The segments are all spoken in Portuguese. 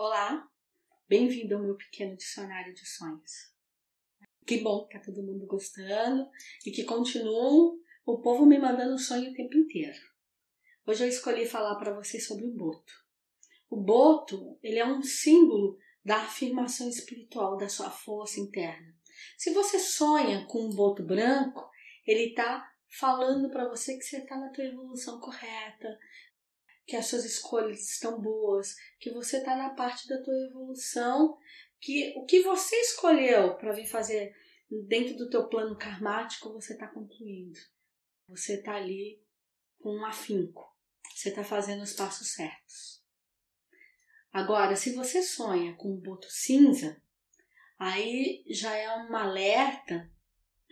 Olá, bem-vindo ao meu pequeno dicionário de sonhos. Que bom que tá todo mundo gostando e que continuam o povo me mandando sonho o tempo inteiro. Hoje eu escolhi falar para vocês sobre o boto. O boto, ele é um símbolo da afirmação espiritual da sua força interna. Se você sonha com um boto branco, ele está falando para você que você está na tua evolução correta, que as suas escolhas estão boas, que você está na parte da tua evolução, que o que você escolheu para vir fazer dentro do teu plano karmático você está concluindo. Você está ali com um afinco. Você está fazendo os passos certos. Agora, se você sonha com um boto cinza, aí já é um alerta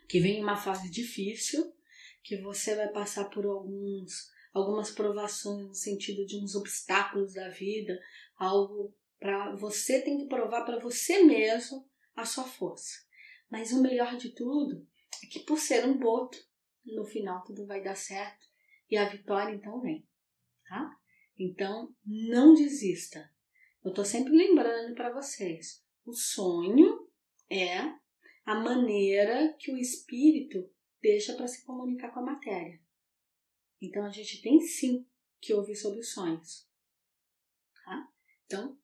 que vem uma fase difícil, que você vai passar por alguns algumas provações no sentido de uns obstáculos da vida, algo para você tem que provar para você mesmo a sua força. Mas o melhor de tudo é que por ser um boto, no final tudo vai dar certo e a vitória então vem, tá? Então não desista. Eu tô sempre lembrando para vocês, o sonho é a maneira que o espírito deixa para se comunicar com a matéria. Então a gente tem sim que ouvir sobre os sonhos. Tá? Então,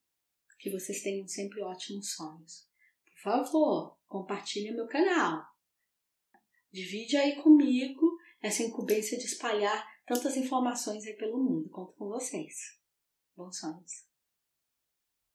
que vocês tenham sempre ótimos sonhos. Por favor, compartilhe meu canal. Divide aí comigo essa incumbência de espalhar tantas informações aí pelo mundo. Conto com vocês. Bons sonhos.